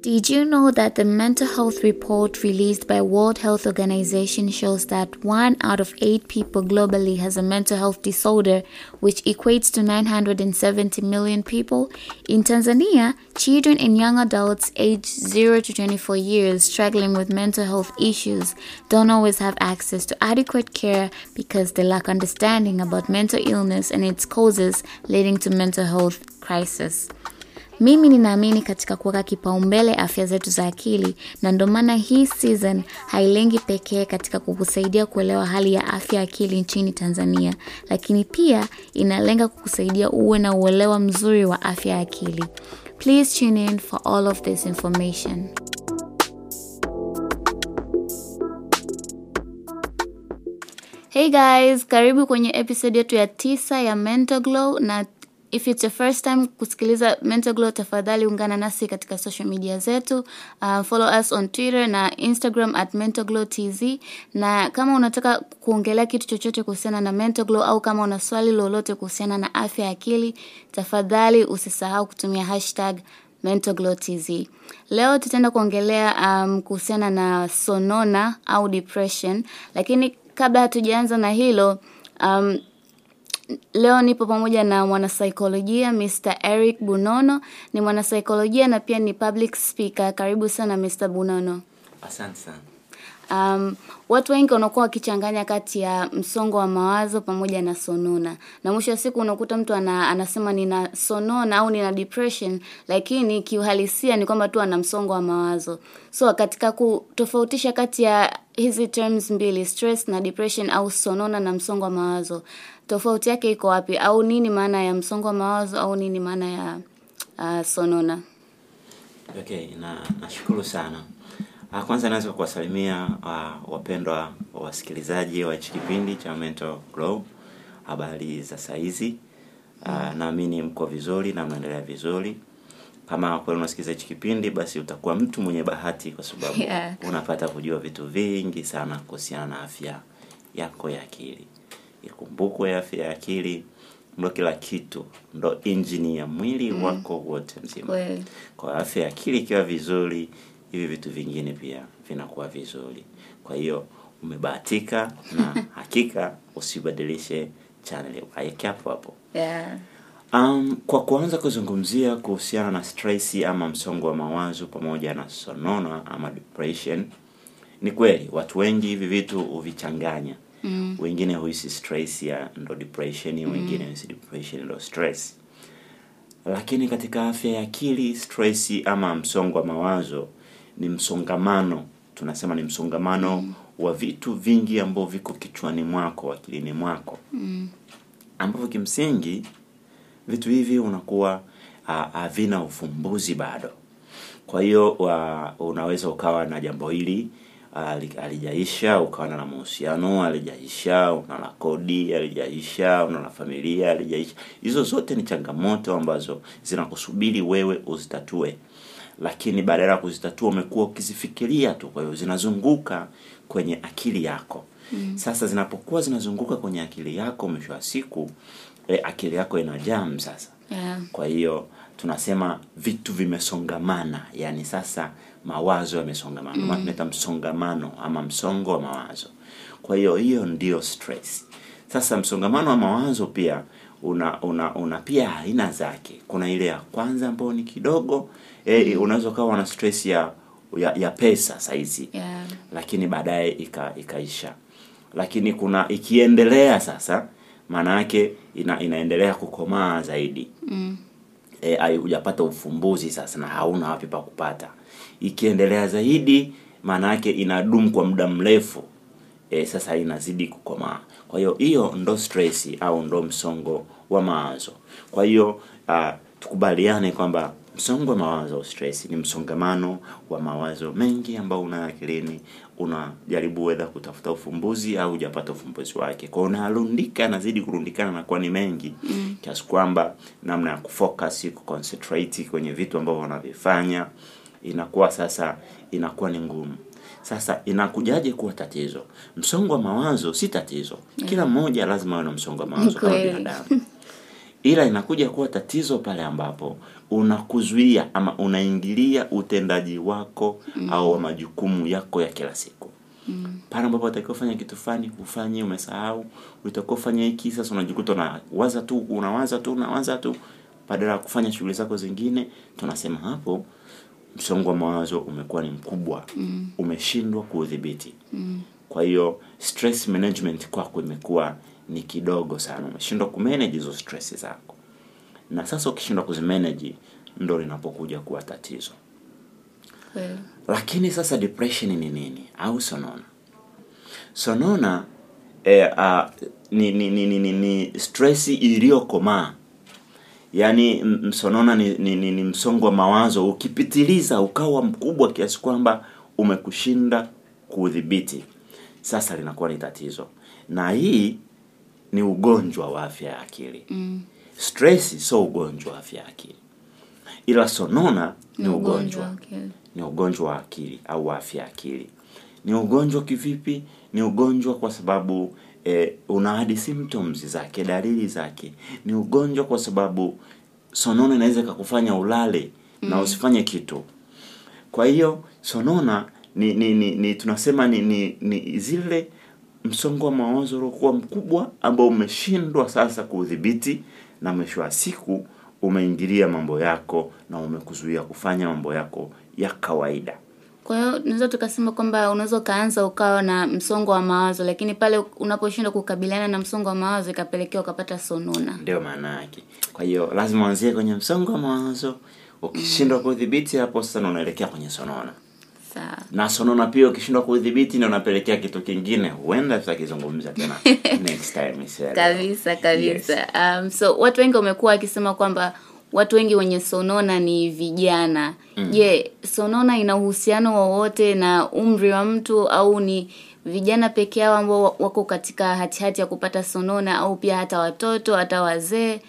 Did you know that the mental health report released by World Health Organization shows that 1 out of 8 people globally has a mental health disorder, which equates to 970 million people? In Tanzania, children and young adults aged 0 to 24 years struggling with mental health issues don't always have access to adequate care because they lack understanding about mental illness and its causes leading to mental health crisis. Mimi ninaamini katika kuweka kipaumbele afya zetu za akili, na ndio maana hii season hailengi pekee katika kukusaidia kuelewa hali ya afya ya akili nchini Tanzania, lakini pia inalenga kukusaidia uwe na uelewa mzuri wa afya ya akili. Please tune in for all of this information. Hey guys, karibu kwenye episode yetu ya tisa ya Mental Glow na if it's your first time kusikiliza Mental Glow, tafadhali ungana nasi katika social media zetu. Uh, follow us on Twitter na Instagram at Mental Glow TZ, na kama unataka kuongelea kitu chochote kuhusiana na Mental Glow au kama una swali lolote kuhusiana na afya ya akili, tafadhali usisahau kutumia hashtag Mental Glow TZ. Leo tutaenda kuongelea um, kuhusiana na sonona au depression, lakini kabla hatujaanza na hilo um, Leo nipo pamoja na mwanasaikolojia Mr. Eric Bunono. Ni mwanasaikolojia na pia ni public speaker. Karibu sana Mr. Bunono. Asante sana. Um, watu wengi wanakuwa wakichanganya kati ya msongo wa mawazo pamoja na sonona, na mwisho wa siku unakuta mtu ana, anasema nina sonona au nina depression, lakini kiuhalisia ni kwamba tu ana msongo wa mawazo. So katika kutofautisha kati ya hizi terms mbili, stress na depression, au sonona na msongo wa mawazo, tofauti yake iko wapi? Au nini maana ya msongo wa mawazo au nini maana ya uh, sonona? Okay, na nashukuru sana. Ah, Kwanza naweza kuwasalimia uh, wapendwa wasikilizaji wa hichi kipindi cha Mental Glow. Habari za saizi? Uh, naamini mko vizuri na mnaendelea vizuri. Kama kweli unasikiliza hichi kipindi, basi utakuwa mtu mwenye bahati, kwa sababu Yeah. unapata kujua vitu vingi sana kuhusiana na afya yako ya akili. Ikumbukwe, afya ya akili ndo kila kitu, ndo injini ya mwili wako wote mzima. Kweli. Kwa afya ya akili ikiwa vizuri, hivi vitu vingine pia vinakuwa vizuri. Kwa hiyo umebahatika, na hakika usibadilishe channel, haiki hapo hapo. Yeah. Um, kwa kuanza kuzungumzia kuhusiana na stress ama msongo wa mawazo pamoja na sonona ama depression, ni kweli watu wengi hivi vitu huvichanganya. Mm. Wengine huisi stress ya ndo depression, wengine huisi depression ndo stress. Lakini katika afya ya akili, stress ama msongo wa mawazo ni msongamano, tunasema ni msongamano wa vitu vingi ambavyo viko kichwani mwako, akilini mwako Mm. ambavyo kimsingi vitu hivi unakuwa havina ufumbuzi bado. Kwa hiyo unaweza ukawa na jambo hili ah, ukawana ukawa na mahusiano alijaisha, una la kodi alijaisha, una la familia alijaisha. Hizo zote ni changamoto ambazo zinakusubiri wewe uzitatue, lakini badala ya kuzitatua umekuwa ukizifikiria tu, kwa hiyo zinazunguka kwenye akili yako. Sasa zinapokuwa zinazunguka kwenye akili yako, mwisho wa siku e, akili yako ina jam sasa. Yeah. Kwa hiyo tunasema vitu vimesongamana, yani sasa mawazo yamesongamana, mm. tunaita msongamano ama msongo wa mawazo. Kwa hiyo hiyo ndio stress. Sasa msongamano wa mawazo pia una una, una pia aina zake. Kuna ile ya kwanza ambayo ni kidogo eh, unaweza ukawa na stress ya ya, ya pesa saizi Yeah. lakini baadaye ika, ikaisha. Lakini kuna ikiendelea sasa, maana yake ina, inaendelea kukomaa zaidi Mm. e, hujapata ufumbuzi sasa na hauna wapi pa kupata. Ikiendelea zaidi, maana yake inadumu kwa muda mrefu e, sasa inazidi kukomaa. Kwa hiyo hiyo ndo stress au ndo msongo wa mawazo. Kwa hiyo uh, tukubaliane kwamba msongo wa mawazo stress ni msongamano wa mawazo mengi ambao una akilini, unajaribu wedha kutafuta ufumbuzi au hujapata ufumbuzi wake. Kwa unarundika, yanazidi kurundikana na kuwa ni mengi mm. kiasi kwamba namna ya kufocus, kuconcentrate kwenye vitu ambavyo wanavifanya inakuwa sasa inakuwa ni ngumu. Sasa inakujaje kuwa tatizo? Msongo wa mawazo si tatizo, kila mmoja lazima awe na msongo wa mawazo kama binadamu. ila inakuja kuwa tatizo pale ambapo unakuzuia ama unaingilia utendaji wako mm. au majukumu yako ya kila siku mm. pale ambapo utakiwa ufanya kitu fulani ufanye umesahau utakiwa ufanya hiki sasa unajikuta unawaza tu unawaza tu unawaza tu badala ya kufanya shughuli zako zingine tunasema hapo msongo wa mawazo umekuwa ni mkubwa. Mm. umeshindwa kuudhibiti. Mm. kwa hiyo stress management kwako imekuwa ni kidogo sana. Umeshindwa kumanage hizo stress zako. Na sasa ukishindwa kuzimanage ndo linapokuja kuwa tatizo. Yeah. lakini sasa depression ni nini? Au sonona? Sonona eh, uh, ni, ni, ni, ni, ni, ni stress iliyokomaa yaani msonona ni, ni, ni, ni msongo wa mawazo ukipitiliza ukawa mkubwa kiasi kwamba umekushinda kuudhibiti. Sasa linakuwa ni tatizo. Na hii ni ugonjwa wa afya ya akili. Mm. stress sio ugonjwa wa afya ya akili. Ila sonona ni ugonjwa okay. ni ugonjwa wa akili au afya ya akili. Ni ugonjwa kivipi? Ni ugonjwa kwa sababu eh, una hadi symptoms zake dalili zake. Ni ugonjwa kwa sababu sonona inaweza ikakufanya ulale mm. na usifanye kitu. Kwa hiyo sonona ni, ni, ni, ni tunasema ni, ni, ni zile msongo wa mawazo uliokuwa mkubwa ambao umeshindwa sasa kuudhibiti na mwisho wa siku umeingilia mambo yako na umekuzuia kufanya mambo yako ya kawaida kwa hiyo tunaweza tukasema kwamba unaweza ukaanza ukawa na msongo wa mawazo lakini pale unaposhindwa kukabiliana na msongo wa mawazo ikapelekea ukapata sonona. Ndio maana yake. Kwa hiyo lazima uanzie kwenye msongo wa mawazo. Ukishindwa kudhibiti hapo sasa unaelekea kwenye sonona. Sawa. Na sonona pia ukishindwa kudhibiti ndio unapelekea kitu kingine huenda tutakizungumza tena next time Kabisa kabisa. Yes. um, so watu wengi wamekuwa wakisema kwamba watu wengi wenye sonona ni vijana. Je sonona ina uhusiano wowote na umri wa mtu au ni vijana peke yao ambao wako katika hatihati ya kupata sonona au pia hata watoto hata wazee?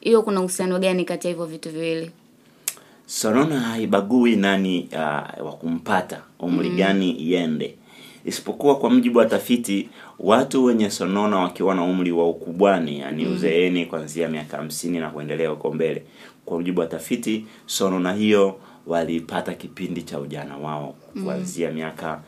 Hiyo kuna uhusiano gani kati ya hivyo vitu viwili? Sonona haibagui nani uh, wa kumpata umri gani iende. Isipokuwa kwa mjibu wa tafiti watu wenye sonona wakiwa na umri wa ukubwani yani uzeeni kuanzia miaka hamsini na kuendelea huko mbele. Kwa mujibu wa tafiti sonona hiyo walipata kipindi cha ujana wao kuanzia miaka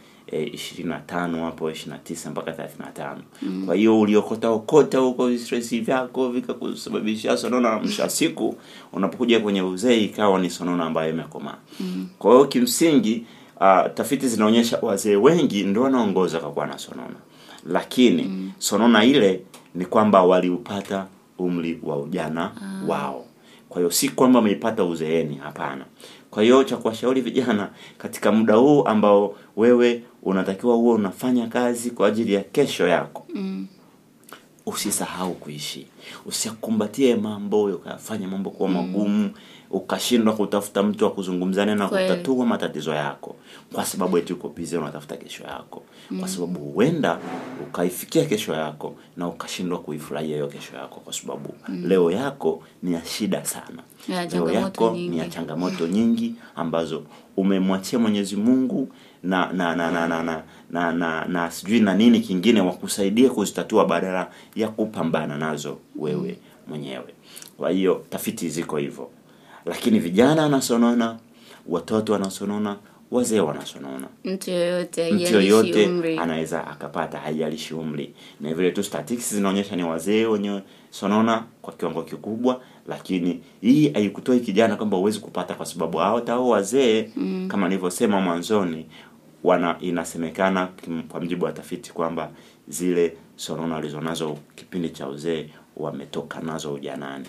ishirini na tano hapo ishirini na tisa mpaka thelathini na tano. Kwa hiyo uliokota okota huko stresi vyako vikakusababishia sonona msha siku unapokuja kwenye uzee ikawa ni sonona ambayo imekomaa. Kwa hiyo kimsingi uh, tafiti zinaonyesha wazee wengi ndio wanaongoza kwa kuwa na sonona lakini mm. sonona ile ni kwamba waliupata umri wa ujana ah. wao kwa hiyo si kwamba wameipata uzeeni hapana kwa hiyo cha kuwashauri vijana katika muda huu ambao wewe unatakiwa huo unafanya kazi kwa ajili ya kesho yako mm. usisahau kuishi usikumbatie mambo ukayafanya mambo kuwa magumu ukashindwa kutafuta mtu wa kuzungumzana na kutatua matatizo yako kwa sababu eti uko busy unatafuta kesho yako. Kwa sababu huenda ukaifikia kesho yako na ukashindwa kuifurahia hiyo kesho yako kwa sababu leo yako ni ya shida sana. Ya, leo changamoto yako nyingi. ni ya changamoto nyingi ambazo umemwachia mwenyezi mungu na na na na na na, na, na, na sijui na nini kingine wakusaidia kuzitatua badala ya kupambana nazo wewe mwenyewe. Kwa hiyo tafiti ziko hivyo lakini vijana wanasonona watoto wanasonona wazee wanasonona. Mtu yoyote mtu yoyote anaweza akapata haijalishi umri. Na vile tu statistics zinaonyesha ni wazee wenye sonona kwa kiwango kikubwa lakini hii haikutoi kijana kwamba huwezi kupata kwa sababu hata hao wazee mm. kama nilivyosema mwanzoni wana inasemekana kwa mjibu wa tafiti kwamba zile sonona walizonazo kipindi cha uzee wametoka nazo ujanani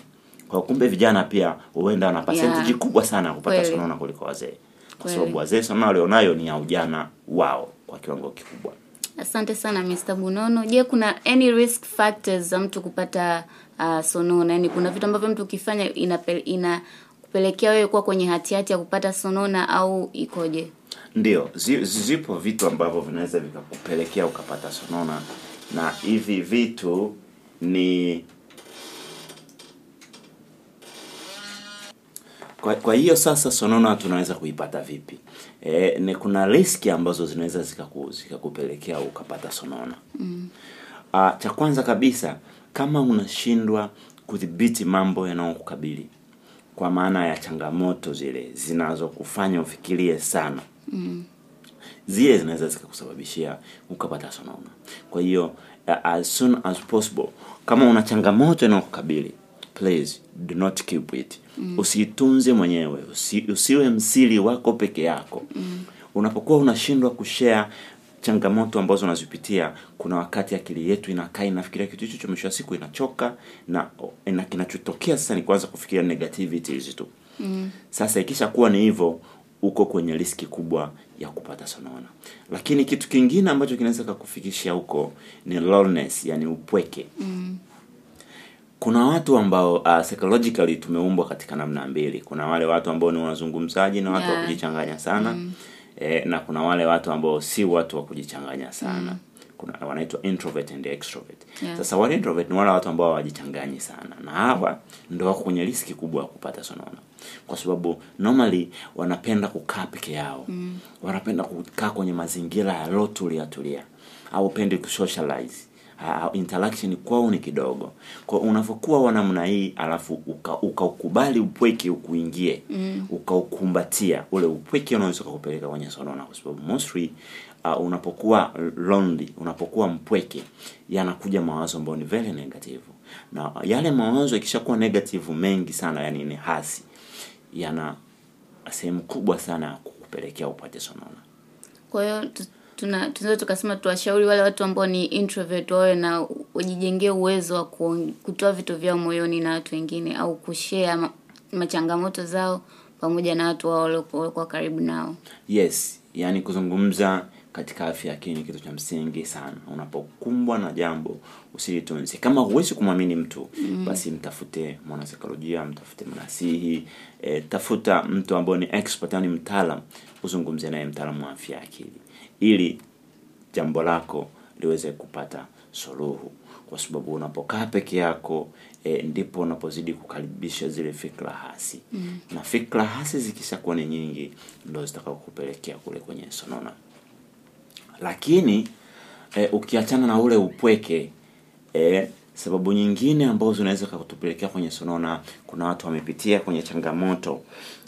kwa kumbe vijana pia huenda na percentage Yeah. kubwa sana ya kupata sonona kuliko wazee. Kwa sababu wazee sonona walionayo ni ya ujana wao kwa kiwango kikubwa. Asante sana Mr. Bunono. Je kuna any risk factors za mtu kupata uh, sonona yani kuna vitu ambavyo mtu ukifanya inakupelekea ina kupelekea wewe kuwa kwenye hatihati ya kupata sonona au ikoje? Ndio zi, zipo vitu ambavyo vinaweza vikakupelekea ukapata sonona. Na hivi vitu ni kwa, kwa hiyo sasa sonona tunaweza kuipata vipi? E, ni kuna riski ambazo zinaweza zikaku- zikakupelekea ukapata sonona. Mm. cha kwanza kabisa kama unashindwa kudhibiti mambo yanayokukabili kwa maana ya changamoto zile zinazokufanya ufikirie sana zile zinaweza zikakusababishia ukapata sonona. Kwa hiyo as soon as possible kama una changamoto inayokukabili please do not keep it mm. usiitunze mwenyewe usi, usiwe msiri wako peke yako mm. unapokuwa unashindwa kushare changamoto ambazo unazipitia kuna wakati akili yetu inakaa inafikiria kitu hicho mwisho wa siku inachoka na, na kinachotokea sasa ni kuanza kufikiria negativities tu mm. sasa ikishakuwa ni hivyo uko kwenye riski kubwa ya kupata sonona lakini kitu kingine ambacho kinaweza kakufikishia huko ni loneliness yani upweke mm. Kuna watu ambao uh, psychologically tumeumbwa katika namna mbili. Kuna wale watu ambao ni wazungumzaji na watu wa kujichanganya sana. Mm. e, na kuna wale watu ambao si watu wa kujichanganya sana. Mm. Kuna wanaitwa introvert and extrovert. Yeah. sasa wale introvert ni wale watu ambao hawajichanganyi sana. Na hawa ndo wako kwenye riski kubwa ya kupata sonona. Kwa sababu normally wanapenda kukaa peke yao. Mm. wanapenda kukaa kwenye mazingira yaliyotulia tulia. Au pendi kusocialize uh, interaction kwao ni kidogo. Kwa unavyokuwa wa namna hii alafu uka- ukaukubali upweke ukuingie mm. ukaukumbatia ule upweke unaweza ukakupeleka kwenye sonona kwa sababu mostly uh, unapokuwa lonely unapokuwa mpweke yanakuja mawazo ambayo ni very negative. Na yale mawazo yakishakuwa negative mengi sana yani ni hasi yana sehemu kubwa sana ya kukupelekea upate sonona kwa hiyo tuna tunaweza tukasema tuwashauri wale watu ambao ni introvert wawe na wajijengee uwezo wa kutoa vitu vyao moyoni na watu wengine au kushare ma, machangamoto zao pamoja na watu wao waliokuwa karibu nao. Yes yani kuzungumza katika afya ya akili ni kitu cha msingi sana. Unapokumbwa na jambo usilitunze kama huwezi kumwamini mtu mm. basi mtafute mwanasaikolojia mtafute mnasihi e, tafuta mtu ambao ni expert yani mtaalam uzungumze naye mtaalamu wa afya ya akili ili jambo lako liweze kupata suluhu. Kwa sababu unapokaa peke yako e, ndipo unapozidi kukaribisha zile fikra hasi. Mm. na fikra hasi zikishakuwa ni nyingi ndo zitakakupelekea kule kwenye sonona. Lakini e, ukiachana na ule upweke e, sababu nyingine ambazo zinaweza kutupelekea kwenye sonona kuna watu wamepitia kwenye changamoto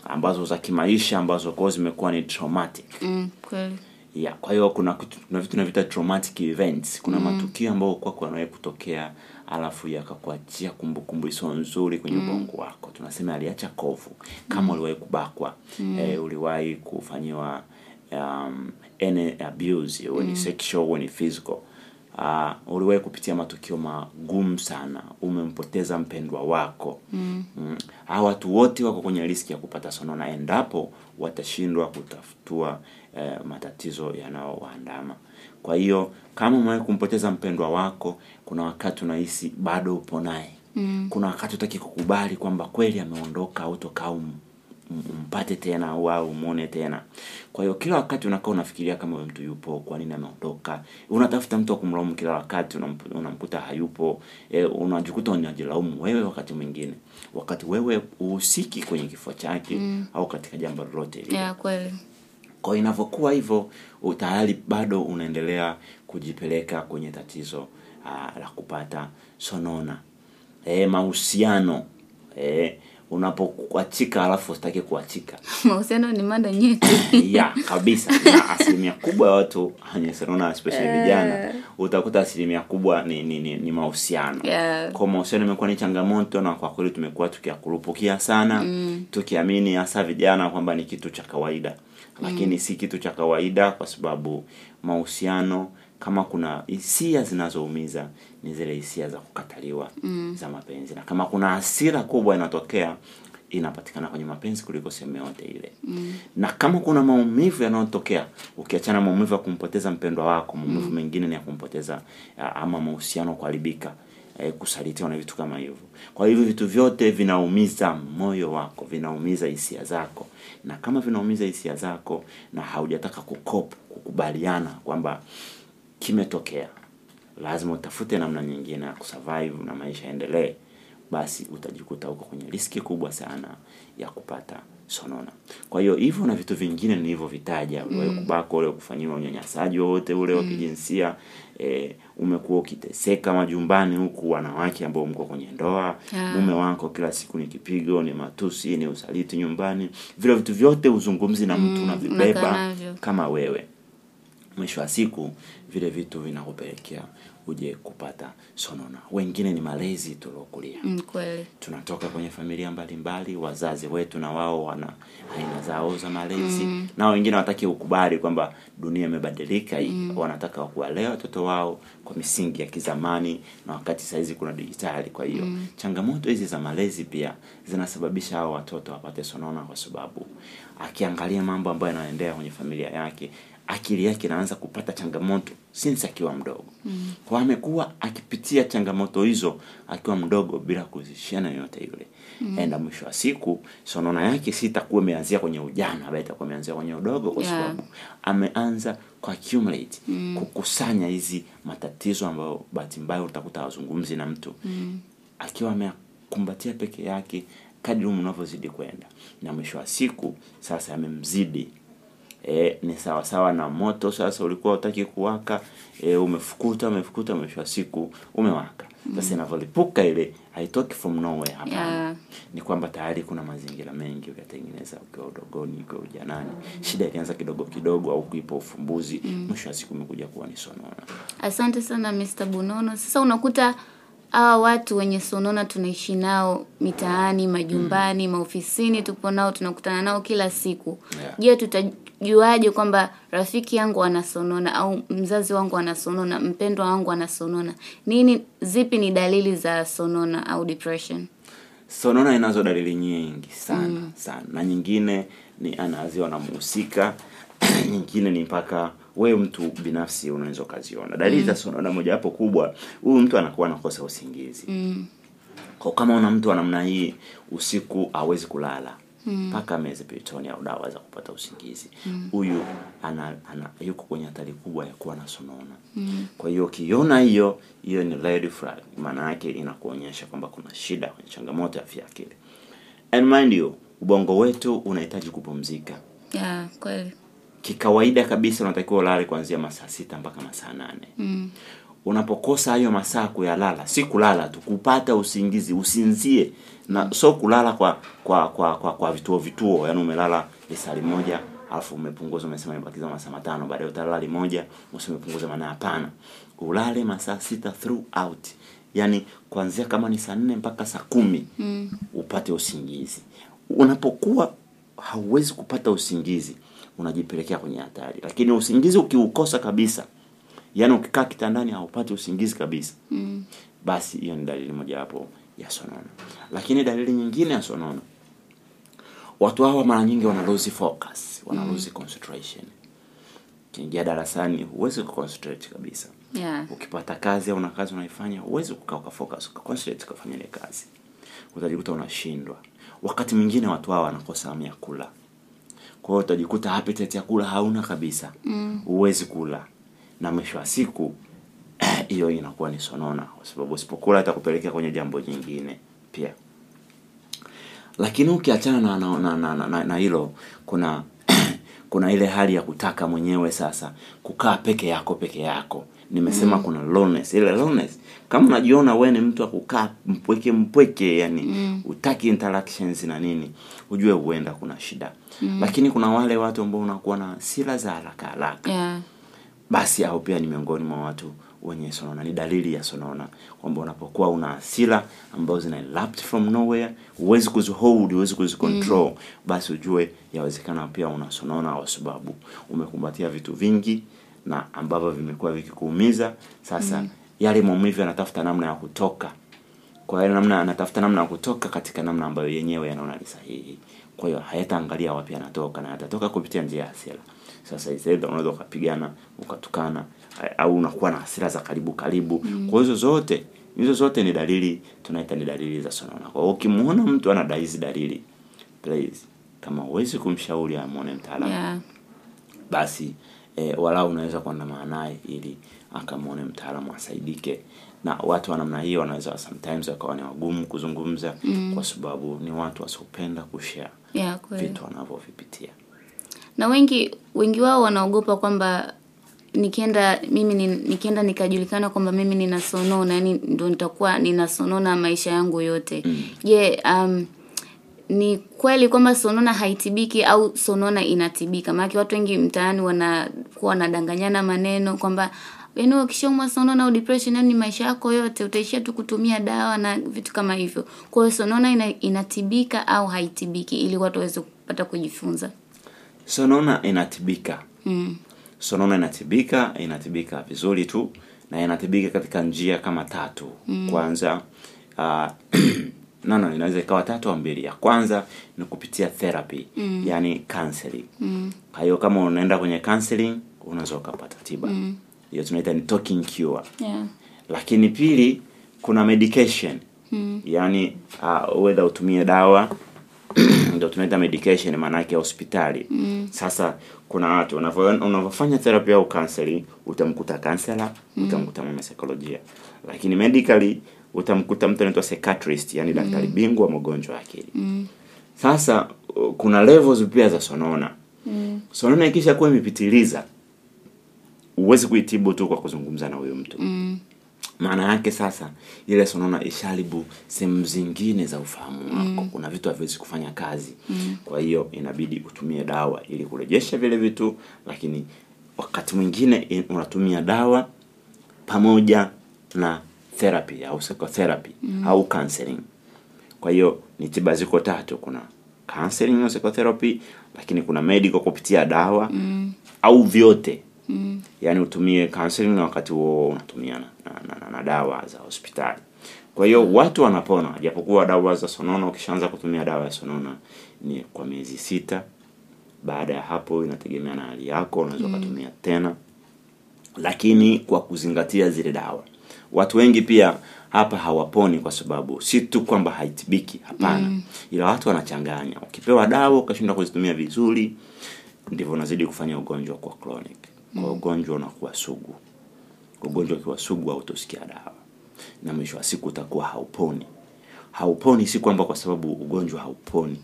ambazo za kimaisha ambazo kwao zimekuwa ni traumatic. Mm, kweli yeah, kwa hiyo kuna kitu- kuna vitu navita traumatic events kuna mm. matukio ambayo kwako yanawahi kutokea alafu yakakuachia kumbukumbu isio nzuri kwenye ubongo wako tunasema aliacha kovu kama mm. uliwahi kubakwa mm. eh, uliwahi kufanyiwa um, any abuse mm. ni sexual au ni physical uh, uliwahi kupitia matukio magumu sana umempoteza mpendwa wako mm. Mm. hawa watu wote wako kwenye riski ya kupata sonona endapo watashindwa kutafutua eh, matatizo yanayowaandama kwa hiyo kama umewahi kumpoteza mpendwa wako kuna wakati unahisi bado upo naye mm. kuna wakati utaki kukubali kwamba kweli ameondoka au um- umpate tena wao au umwone tena. Kwa hiyo kila wakati unakaa unafikiria kama huyo mtu yupo kwa nini ameondoka? Unatafuta mtu wa kumlaumu kila wakati unamkuta hayupo. E, unajikuta unajilaumu wewe wakati mwingine. Wakati wewe uhusiki kwenye kifo chake mm. au katika jambo lolote lile. Yeah, kweli. Kwa inavyokuwa hivyo tayari bado unaendelea kujipeleka kwenye tatizo aa, la kupata sonona. E, mahusiano. E, unapokuachika alafu usitaki kuachika mahusiano ni mada nyeti ya kabisa na asilimia kubwa ya watu wenye especially vijana utakuta asilimia kubwa ni, ni, ni, ni mahusiano Yeah. kwa mahusiano imekuwa ni changamoto na kwa kweli tumekuwa tukiakurupukia sana mm. tukiamini hasa vijana kwamba ni kitu cha kawaida lakini mm. si kitu cha kawaida kwa sababu mahusiano kama kuna hisia zinazoumiza ni zile hisia za kukataliwa mm. za mapenzi na kama kuna hasira kubwa inatokea inapatikana kwenye mapenzi kuliko sehemu yote ile mm. na kama kuna maumivu yanayotokea ukiachana maumivu ya kumpoteza mpendwa wako maumivu mm. mengine ni ya kumpoteza ama mahusiano kuharibika eh, kusalitiwa na vitu kama hivyo kwa hivyo vitu vyote vinaumiza moyo wako vinaumiza hisia zako na kama vinaumiza hisia zako na haujataka kukop kukubaliana kwamba kimetokea lazima utafute namna nyingine ya kusurvive na maisha yaendelee basi utajikuta huko kwenye riski kubwa sana ya kupata sonona. Kwa hiyo hivyo na vitu vingine nilivyovitaja, mm. kubako, ule kufanyiwa unyanyasaji wowote ule wa kijinsia e, umekuwa ukiteseka majumbani huku, wanawake ambao mko kwenye ndoa Ah. mume wako kila siku ni kipigo, ni matusi, ni usaliti nyumbani, vile vitu vyote uzungumzi na mtu Mm, unavibeba kama wewe mwisho wa siku vile vitu vinakupelekea uje kupata sonona. Wengine ni malezi tuliokulia Mm, kweli. tunatoka kwenye familia mbalimbali, wazazi wetu na wao wana aina zao za malezi mm. na wengine wataki ukubali kwamba dunia imebadilika mm. wanataka kuwalea watoto wao kwa misingi ya kizamani, na wakati saizi kuna dijitali. Kwa hiyo mm. changamoto hizi za malezi pia zinasababisha hao watoto wapate sonona, kwa sababu akiangalia mambo ambayo yanaendea kwenye familia yake akili yake inaanza kupata changamoto since akiwa mdogo mm. kwa amekuwa akipitia changamoto hizo akiwa mdogo bila kuzishana yoyote yule mm. enda mwisho wa siku sonona yake si itakuwa imeanzia kwenye ujana bali itakuwa imeanzia kwenye udogo kwa Yeah. sababu ameanza ku accumulate mm. kukusanya hizi matatizo ambayo bahati mbaya utakuta wazungumzi na mtu mm. akiwa amekumbatia peke yake kadri umri unavyozidi kwenda na mwisho wa siku sasa amemzidi e, ni sawa sawa na moto sasa ulikuwa utaki kuwaka e, umefukuta umefukuta mwisho wa siku umewaka sasa inavyolipuka ile haitoki from nowhere hapana Yeah. ni kwamba tayari kuna mazingira mengi uyatengeneza ukiwa udogoni ukiwa ujanani shida ilianza kidogo kidogo au kuipa ufumbuzi mwisho wa siku umekuja kuwa ni sonona Asante sana Mr. Bunono. Sasa unakuta hawa watu wenye sonona tunaishi nao mitaani, majumbani, maofisini, tupo nao, tunakutana nao kila siku. Yeah. Je, tutajuaje kwamba rafiki yangu anasonona au mzazi wangu anasonona, mpendwa wangu ana sonona? Nini, zipi ni dalili za sonona au depression? sonona inazo dalili nyingi sana mm. sana na nyingine ni anaziwa na muhusika nyingine ni mpaka wewe mtu binafsi unaweza ukaziona dalili za sonona mojawapo kubwa huyu mtu anakuwa anakosa usingizi Mm. kwa kama una mtu wa namna hii usiku hawezi kulala mpaka ameze pitoni au dawa za kupata usingizi. Huyu ana, ana yuko kwenye hatari kubwa ya kuwa na sonona. Kwa hiyo ukiona hiyo hiyo ni red flag. Maana yake inakuonyesha kwamba kuna shida kwenye changamoto ya afya akili. And mind you ubongo wetu unahitaji kupumzika. Yeah, kweli. kikawaida kabisa unatakiwa ulale kuanzia masaa sita mpaka masaa nane. Mm. Unapokosa hayo masaa kuyalala si kulala tu kupata usingizi usinzie. Na so kulala kwa kwa kwa kwa, kwa vituo vituo. Yani umelala lisali moja alafu umepunguza umesema imebakiza masaa matano baadaye utalala limoja usimepunguza maana hapana. Ulale masaa sita throughout. Yani kuanzia kama ni saa nne mpaka saa kumi Mm. upate usingizi. Unapokuwa hauwezi kupata usingizi unajipelekea kwenye hatari. Lakini usingizi ukiukosa kabisa yaani ukikaa kitandani haupati usingizi kabisa. Mm. basi hiyo ni dalili mojawapo ya sonono. Lakini dalili nyingine ya sonono. Watu hawa mara nyingi wana lose focus wana lose concentration. Ukiingia darasani huwezi kuconcentrate kabisa. Yeah. ukipata kazi au na kazi unaifanya huwezi kukaa ukafocus ukaconcentrate ukafanya ile kazi. Utajikuta unashindwa. Wakati mwingine watu hawa wanakosa hamu ya kula. Kwa hiyo utajikuta appetite ya kula hauna kabisa. Mm. huwezi kula na mwisho wa siku hiyo inakuwa ni sonona kwa sababu usipokula itakupelekea kwenye jambo jingine pia lakini ukiachana na na, na, na, na, na hilo kuna kuna ile hali ya kutaka mwenyewe sasa kukaa peke yako peke yako nimesema mm. kuna loneliness ile loneliness kama unajiona wewe ni mtu wa kukaa mpweke mpweke yani mm. utaki interactions na nini ujue huenda kuna shida mm. lakini kuna wale watu ambao unakuwa na sila za haraka haraka Yeah. Basi au pia ni miongoni mwa watu wenye sonona. Ni dalili ya sonona kwamba unapokuwa una hasira ambazo zina erupt from nowhere huwezi kuzihold huwezi kuzicontrol. Mm. basi ujue yawezekana pia una sonona kwa sababu umekumbatia vitu vingi na ambavyo vimekuwa vikikuumiza. Sasa mm. yale maumivu yanatafuta namna ya kutoka. Kwa hiyo namna anatafuta namna ya kutoka katika namna ambayo yenyewe yanaona ni sahihi. Kwa hiyo hayataangalia wapi anatoka na yatatoka kupitia njia ya hasira sasa either unaweza ukapigana ukatukana au unakuwa na hasira za karibu karibu mm. kwa hizo zote hizo zote ni dalili tunaita ni dalili za sonona kwa hiyo ukimwona mtu ana hizi dalili please kama huwezi kumshauri amwone mtaalamu Yeah. basi e, walau unaweza kuandamana naye ili akamwone mtaalamu asaidike na watu wa namna hiyo wanaweza sometimes wakawa ni wagumu kuzungumza mm. kwa sababu ni watu wasiopenda kushare yeah, vitu wanavyovipitia na wengi wengi wao wanaogopa kwamba nikienda mimi ni, nikienda nikajulikana kwamba mimi ninasonona yani ndo nitakuwa ninasonona maisha yangu yote. Je um, ni kweli kwamba sonona haitibiki au sonona inatibika? Maanake watu wengi mtaani wanakuwa wanadanganyana maneno kwamba yani ukishaumwa sonona au depression yani maisha yako yote utaishia tu kutumia dawa na vitu kama hivyo. Kwa hiyo sonona ina, inatibika au haitibiki ili watu waweze kupata kujifunza sonona inatibika mm. sonona inatibika inatibika vizuri tu na inatibika katika njia kama tatu mm. kwanza uh, no, no, inaweza ikawa tatu au mbili ya kwanza ni kupitia therapy mm. yani counseling mm. kwa hiyo kama unaenda kwenye counseling unaweza ukapata tiba hiyo tunaita ni talking cure yeah. lakini pili kuna medication mm. yani uh, whether utumie dawa ndio tunaita medication maanake hospitali mm. sasa kuna watu unavyofanya therapy au counseling utamkuta kansela mm. utamkuta saikolojia lakini medically utamkuta mtu anaitwa psychiatrist yani daktari bingwa wa magonjwa ya akili mm. sasa kuna levels pia za sonona mm. sonona ikisha kuwa imepitiliza huwezi kuitibu tu kwa kuzungumza na huyu mtu Mm. Maana yake sasa ile sonona isharibu sehemu zingine za ufahamu wako mm. kuna vitu haviwezi kufanya kazi mm. kwa hiyo inabidi utumie dawa ili kurejesha vile vitu lakini wakati mwingine unatumia dawa pamoja na therapy au psychotherapy mm. au counseling kwa hiyo ni tiba ziko tatu kuna counseling au psychotherapy lakini kuna medical kupitia dawa mm. au vyote mm. yaani utumie counseling na wakati huo unatumia na, na, na, na dawa za hospitali. Kwa hiyo watu wanapona japokuwa dawa za sonona ukishaanza kutumia dawa ya sonona ni kwa miezi sita. Baada ya hapo inategemea na hali yako unaweza ukatumia tena. Lakini kwa kuzingatia zile dawa. Watu wengi pia hapa hawaponi kwa sababu si tu kwamba haitibiki hapana. Mm. ila watu wanachanganya. Ukipewa dawa ukashindwa kuzitumia vizuri ndivyo unazidi kufanya ugonjwa kwa chronic kwa ugonjwa unakuwa sugu. Ugonjwa ukiwa sugu hautosikia dawa. Na mwisho wa siku utakuwa hauponi. Hauponi si kwamba kwa sababu ugonjwa hauponi.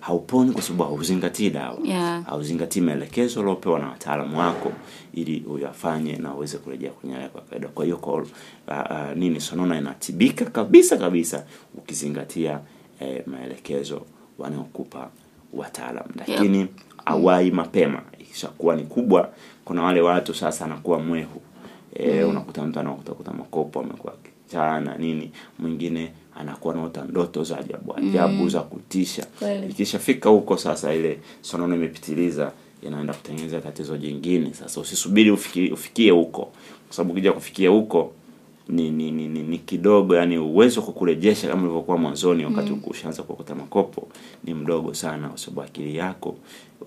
Hauponi kwa sababu hauzingatii dawa. Yeah. hauzingatii maelekezo aliopewa na wataalamu wako ili uyafanye na uweze kurejea kwenye hali ya kawaida. Kwa hiyo kwa uh, uh, nini sonona inatibika kabisa kabisa ukizingatia eh, maelekezo wanaokupa wataalam lakini Yep. awai mapema ikishakuwa ni kubwa kuna wale watu sasa anakuwa mwehu. E, mm. unakuta mtu anakuta makopo amekuwa kichana na nini mwingine anakuwa naota ndoto za ajabu ajabu mm. za kutisha. Ikishafika huko sasa ile sonono imepitiliza inaenda kutengeneza tatizo jingine. Sasa usisubiri ufikie, ufikie huko. Kwa sababu ukija kufikia huko ni ni, ni, ni, ni kidogo yani uwezo wa kukurejesha kama ulivyokuwa mwanzoni wakati mm. ushaanza kuokota makopo ni mdogo sana kwa sababu akili yako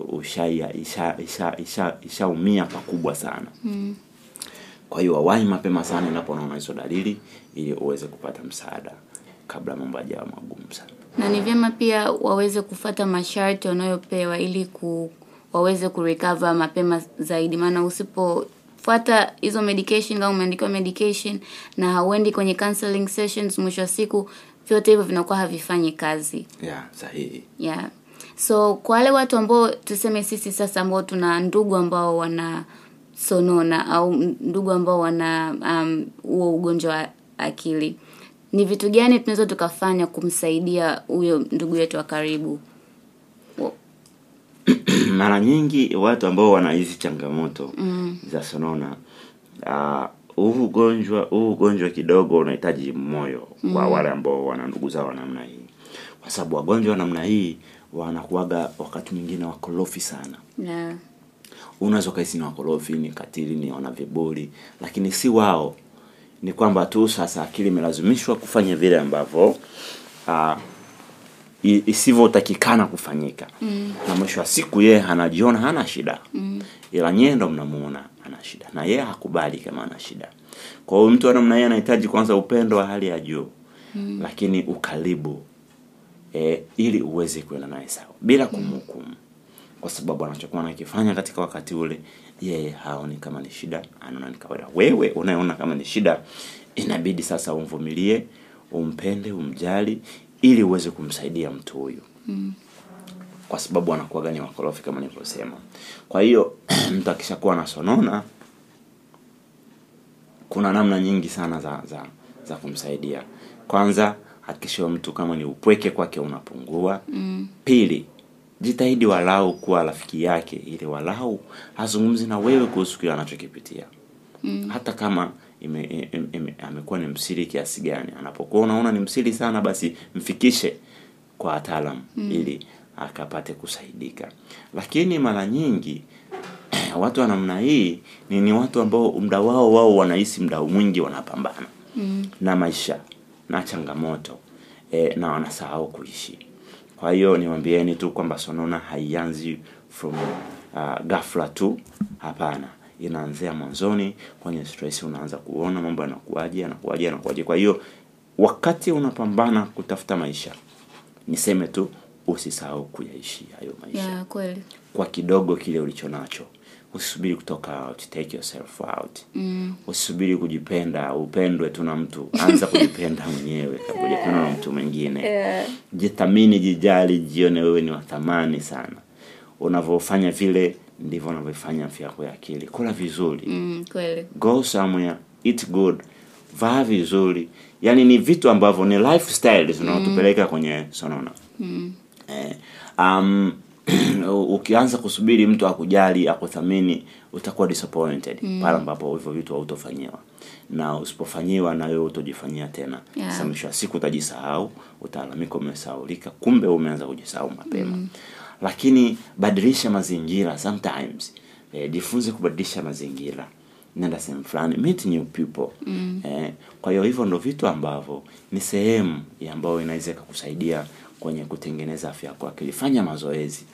ushaia isha isha isha ishaumia pakubwa sana Mm. kwa hiyo wawahi mapema sana inaponaona hizo dalili ili uweze kupata msaada kabla mambo hajawa magumu sana na ni vyema pia waweze kufata masharti wanayopewa ili ku, waweze kurecover mapema zaidi maana usipofuata hizo medication kama umeandikiwa medication na hauendi kwenye counseling sessions mwisho wa siku vyote hivyo vinakuwa havifanyi kazi. Yeah, sahihi. Yeah. So kwa wale watu ambao tuseme sisi sasa ambao tuna ndugu ambao wana sonona au ndugu ambao wana um, huo ugonjwa wa akili ni vitu gani tunaweza tukafanya kumsaidia huyo ndugu yetu wa karibu mara nyingi watu ambao wana hizi changamoto mm. za sonona ah, huu uh, ugonjwa huu ugonjwa kidogo unahitaji moyo mm. kwa wale ambao wana ndugu zao wa namna hii kwa sababu wagonjwa wa namna hii wanakuwaga wakati mwingine wakorofi sana yeah. unaweza ukahisi ni wakorofi ni katili ni wana viburi lakini si wao ni kwamba tu sasa akili imelazimishwa kufanya vile ambavyo uh, isivyotakikana kufanyika. Mm. na mwisho wa siku yeye anajiona hana shida. Mm. ila nyee ndo mnamuona ana shida. Na yeye hakubali kama ana shida. Kwa hiyo mtu namna hiyo anahitaji kwanza upendo wa hali ya juu. Mm. lakini ukaribu e, ili uweze kuenda naye sawa. Bila kumhukumu. Kwa sababu anachokuwa anakifanya katika wakati ule yeye haoni kama ni shida anaona ni kawaida. Wewe unayeona kama ni shida inabidi sasa umvumilie umpende umjali ili uweze kumsaidia mtu huyu. Kwa sababu anakuwaga ni wakorofi kama nilivyosema. Kwa hiyo mtu akishakuwa nasonona kuna namna nyingi sana za za za kumsaidia. Kwanza hakikisha mtu kama ni upweke kwake unapungua. Mm. pili jitahidi walau kuwa rafiki yake ili walau azungumzi na wewe kuhusu kile anachokipitia. Mm. hata kama ime, ime, ime, amekuwa ni msiri kiasi gani anapokuwa unaona ni msiri sana basi mfikishe kwa wataalam mm. ili akapate kusaidika lakini mara nyingi watu wa namna hii ni, ni watu ambao muda wao wao wanahisi muda mwingi wanapambana mm. na maisha na changamoto e, na wanasahau kuishi kwa hiyo niwambieni tu kwamba sonona haianzi from uh, ghafla tu hapana inaanzia mwanzoni kwenye stress unaanza kuona mambo yanakuaje yanakuaje yanakuaje kwa hiyo wakati unapambana kutafuta maisha niseme tu usisahau kuyaishi hayo maisha. Yeah, kweli. Kwa kidogo kile ulicho nacho. Usisubiri kutoka out take yourself out. Mm. usisubiri kujipenda upendwe tu na mtu. Anza kujipenda mwenyewe kabla hujapendwa na mtu mwingine. Yeah. jithamini jijali jione wewe ni wathamani sana. Unavyofanya vile ndivyo wanavyofanya afya yako ya akili. Kula vizuri. Mm, kweli. Go somewhere. Eat good. Vaa vizuri. Yaani ni vitu ambavyo ni lifestyle zinazotupeleka kwenye sonona. Mm. eh, um, ukianza kusubiri mtu akujali akuthamini utakuwa disappointed. Mm. pale ambapo hivyo vitu hautofanyiwa. Na usipofanyiwa na wewe utojifanyia tena. Yeah. sasa mwisho wa siku utajisahau utaalamika umesahaulika kumbe umeanza kujisahau mapema. Mm. Lakini badilisha mazingira sometimes. Eh, jifunze kubadilisha mazingira. Nenda sehemu fulani meet new people. Mm. eh, kwa hiyo hivyo ndo vitu ambavyo ni sehemu ambayo inaweza ikakusaidia kwenye kutengeneza afya yako akili. Fanya mazoezi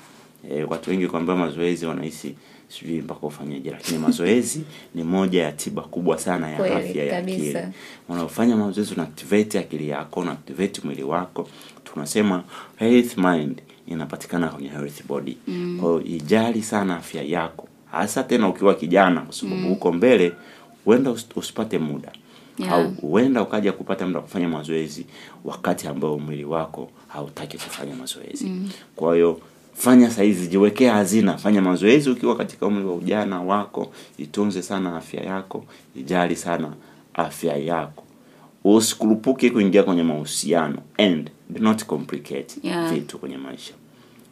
e, watu wengi kwamba mazoezi wanahisi sijui mpaka ufanyeje lakini mazoezi ni moja ya tiba kubwa sana ya Kwele, afya ya akili kabisa. mazoezi una activate akili yako una activate mwili wako tunasema health mind inapatikana kwenye health body mm. kwa hiyo ijali sana afya yako hasa tena ukiwa kijana kwa sababu huko mbele huenda usipate muda Yeah. au huenda ukaja kupata muda kufanya mazoezi wakati ambao mwili wako hautaki kufanya mazoezi mm. kwa hiyo fanya saizi jiwekea hazina. Fanya mazoezi ukiwa katika umri wa ujana wako. Itunze sana afya yako. Ijali sana afya yako. Usikurupuke kuingia kwenye mahusiano. And do not complicate Yeah. vitu kwenye maisha.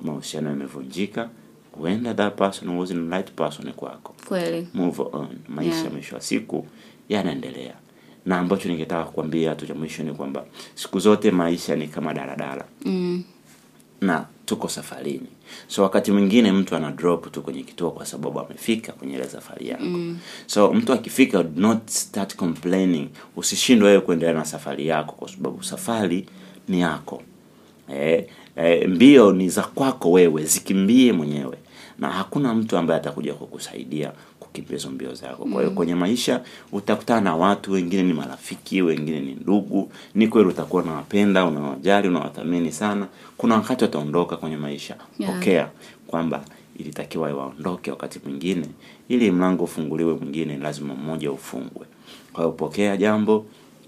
Mahusiano yamevunjika. Huenda that person wasn't right person kwako. Kweli. Move on. Maisha Yeah. mwisho wa siku yanaendelea. Na ambacho ningetaka kukwambia tu cha mwisho ni kwamba siku zote maisha ni kama daladala. Mm. Tuko safarini. So wakati mwingine mtu ana drop tu kwenye kituo kwa sababu amefika kwenye ile safari yako. Mm. so mtu akifika do not start complaining. Usishindwe wewe kuendelea na safari yako kwa sababu safari ni yako. Eh, eh, mbio ni za kwako wewe zikimbie mwenyewe. Na hakuna mtu ambaye atakuja kukusaidia kukimbia hizo mbio zako. Kwa hiyo kwenye maisha utakutana na watu wengine ni marafiki wengine ni ndugu. Ni kweli utakuwa unawapenda unawajali unawathamini sana. Kuna wakati wataondoka kwenye maisha. Yeah. pokea kwamba ilitakiwa waondoke wakati mwingine. Ili mlango ufunguliwe mwingine lazima mmoja ufungwe. Kwa hiyo pokea jambo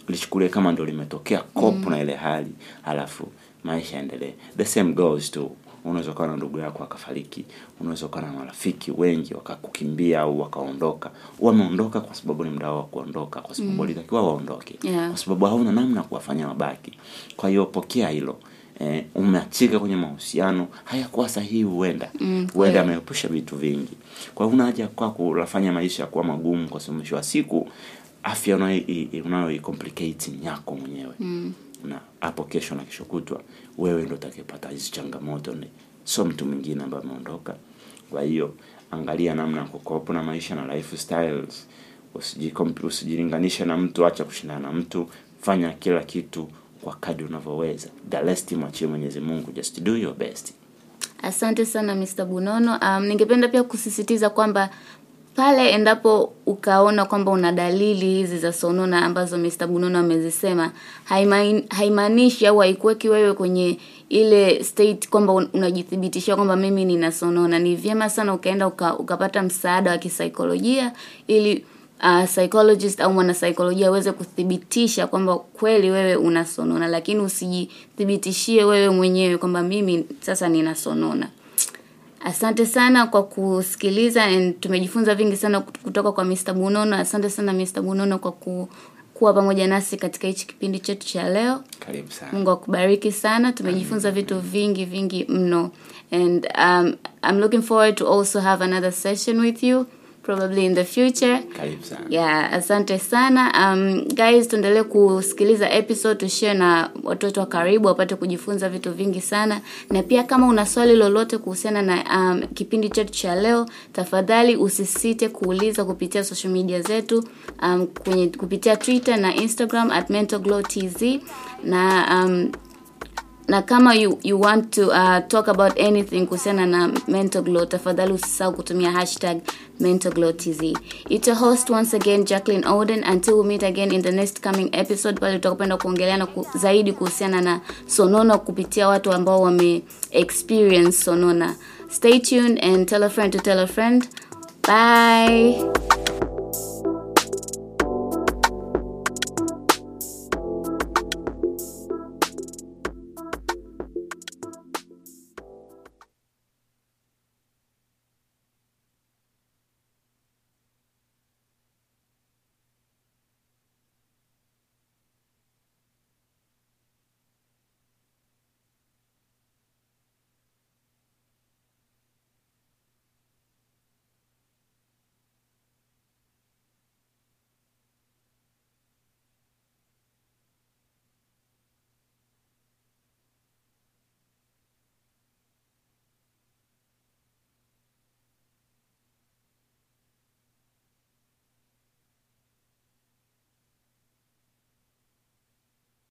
lichukulie kama ndo limetokea. Kopu na ile hali halafu maisha yaendelee. The same goes to unaweza ukawa na ndugu yako akafariki unaweza ukawa na marafiki wengi wakakukimbia au wakaondoka. Wameondoka kwa sababu ni wao wa kuondoka kwa sababu walitakiwa waondoke. Yeah. kwa sababu hauna namna kuwafanya wabaki. Kwa hiyo pokea hilo. Eh, umeachika kwenye mahusiano hayakuwa sahihi huenda. Mm, huenda ameepusha vitu vingi. Kwa hiyo una haja kwa kufanya maisha kuwa magumu kwa sababu mwisho wa siku afya unayo- ni yako mwenyewe. Mm. Na hapo kesho na kesho kutwa wewe ndo utakipata hizi changamoto. Ni sio mtu mwingine ambaye ameondoka. Kwa hiyo angalia namna ya kukopa na maisha na lifestyles. Usijilinganishe na mtu acha kushindana na mtu. Fanya kila kitu kwa kadri unavyoweza. The mwachie mwenyezi mungu. Just do your best. Asante sana Mr. Bunono. Um, ningependa pia kusisitiza kwamba pale endapo ukaona kwamba una dalili hizi za sonona ambazo Mr. Bunono amezisema, haimaanishi au haikuweki wewe kwenye ile state kwamba unajithibitishia kwamba mimi nina sonona. Ni vyema sana ukaenda uka, ukapata msaada wa kisaikolojia ili uh, psychologist au mwanasaikolojia aweze kuthibitisha kwamba kweli wewe unasonona lakini usijithibitishie wewe mwenyewe kwamba mimi sasa ninasonona asante sana kwa kusikiliza and tumejifunza vingi sana kutoka kwa Mr. Bunono asante sana Mr. Bunono kwa ku, kuwa pamoja nasi katika hichi kipindi chetu cha leo. Karibu sana. Mungu akubariki sana. Tumejifunza vitu vingi vingi mno. And um, i'm looking forward to also have another session with you probably in the future. Karibu sana. Yeah asante sana. Um, guys tuendelee kusikiliza episode tushie na watoto wa karibu wapate kujifunza vitu vingi sana. Na pia kama una swali lolote kuhusiana na um, kipindi chetu cha leo tafadhali usisite kuuliza kupitia social media zetu um, kwenye kupitia twitter na instagram at mentalglow tz na um, na kama you, you want to uh, talk about anything kuhusiana na mental glow tafadhali usisahau kutumia hashtag mental glow tz a host once again jacqueline oden. Until we meet again in the next coming episode pale tutakapenda kuongeleana ku, zaidi kuhusiana na sonona kupitia watu ambao wame experience sonona. Stay tuned and tell a friend to tell a friend. Bye